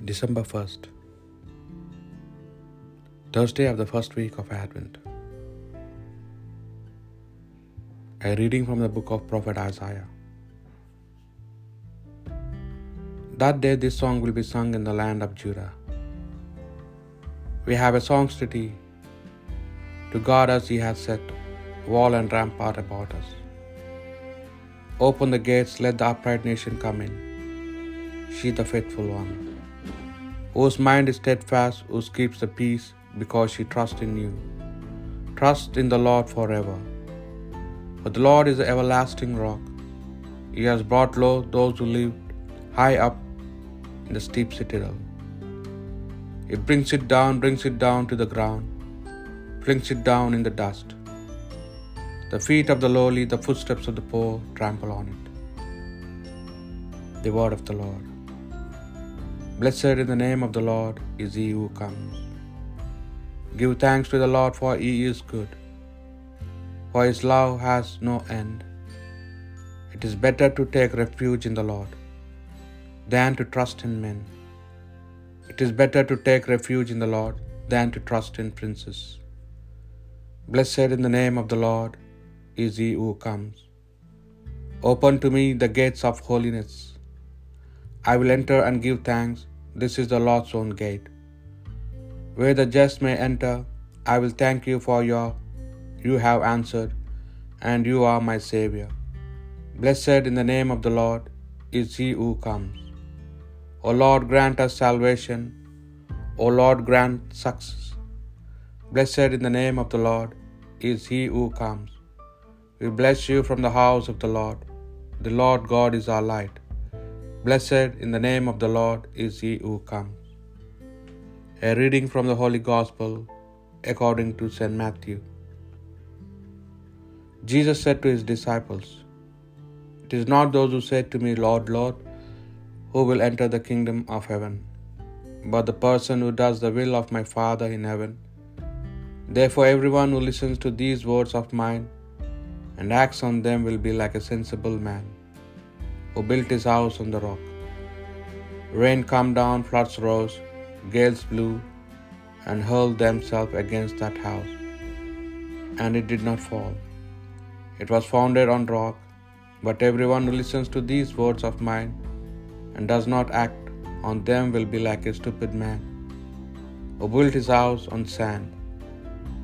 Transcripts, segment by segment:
December 1st, Thursday of the first week of Advent. A reading from the book of Prophet Isaiah. That day this song will be sung in the land of Judah. We have a songstrity to guard us he has set wall and rampart about us. Open the gates, let the upright nation come in. She the faithful one whose mind is steadfast, who keeps the peace because she trusts in you. Trust in the Lord forever. For the Lord is the everlasting rock. He has brought low those who live high up in the steep citadel. He brings it down, brings it down to the ground, brings it down in the dust. The feet of the lowly, the footsteps of the poor trample on it. The word of the Lord. Blessed in the name of the Lord is he who comes. Give thanks to the Lord, for he is good, for his love has no end. It is better to take refuge in the Lord than to trust in men. It is better to take refuge in the Lord than to trust in princes. Blessed in the name of the Lord is he who comes. Open to me the gates of holiness. I will enter and give thanks. This is the Lord's own gate. Where the just may enter, I will thank you for your you have answered, and you are my Savior. Blessed in the name of the Lord is he who comes. O Lord, grant us salvation. O Lord, grant success. Blessed in the name of the Lord is he who comes. We bless you from the house of the Lord. The Lord God is our light. Blessed in the name of the Lord is he who comes. A reading from the Holy Gospel according to St. Matthew. Jesus said to his disciples, It is not those who say to me, Lord, Lord, who will enter the kingdom of heaven, but the person who does the will of my Father in heaven. Therefore, everyone who listens to these words of mine and acts on them will be like a sensible man who built his house on the rock. Rain came down, floods rose, gales blew, and hurled themselves against that house, and it did not fall. It was founded on rock, but everyone who listens to these words of mine and does not act on them will be like a stupid man who built his house on sand.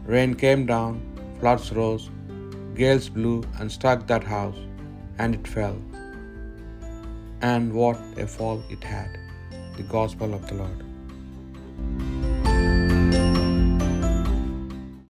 Rain came down, floods rose, gales blew and struck that house, and it fell and what a fall it had. The Gospel of the Lord.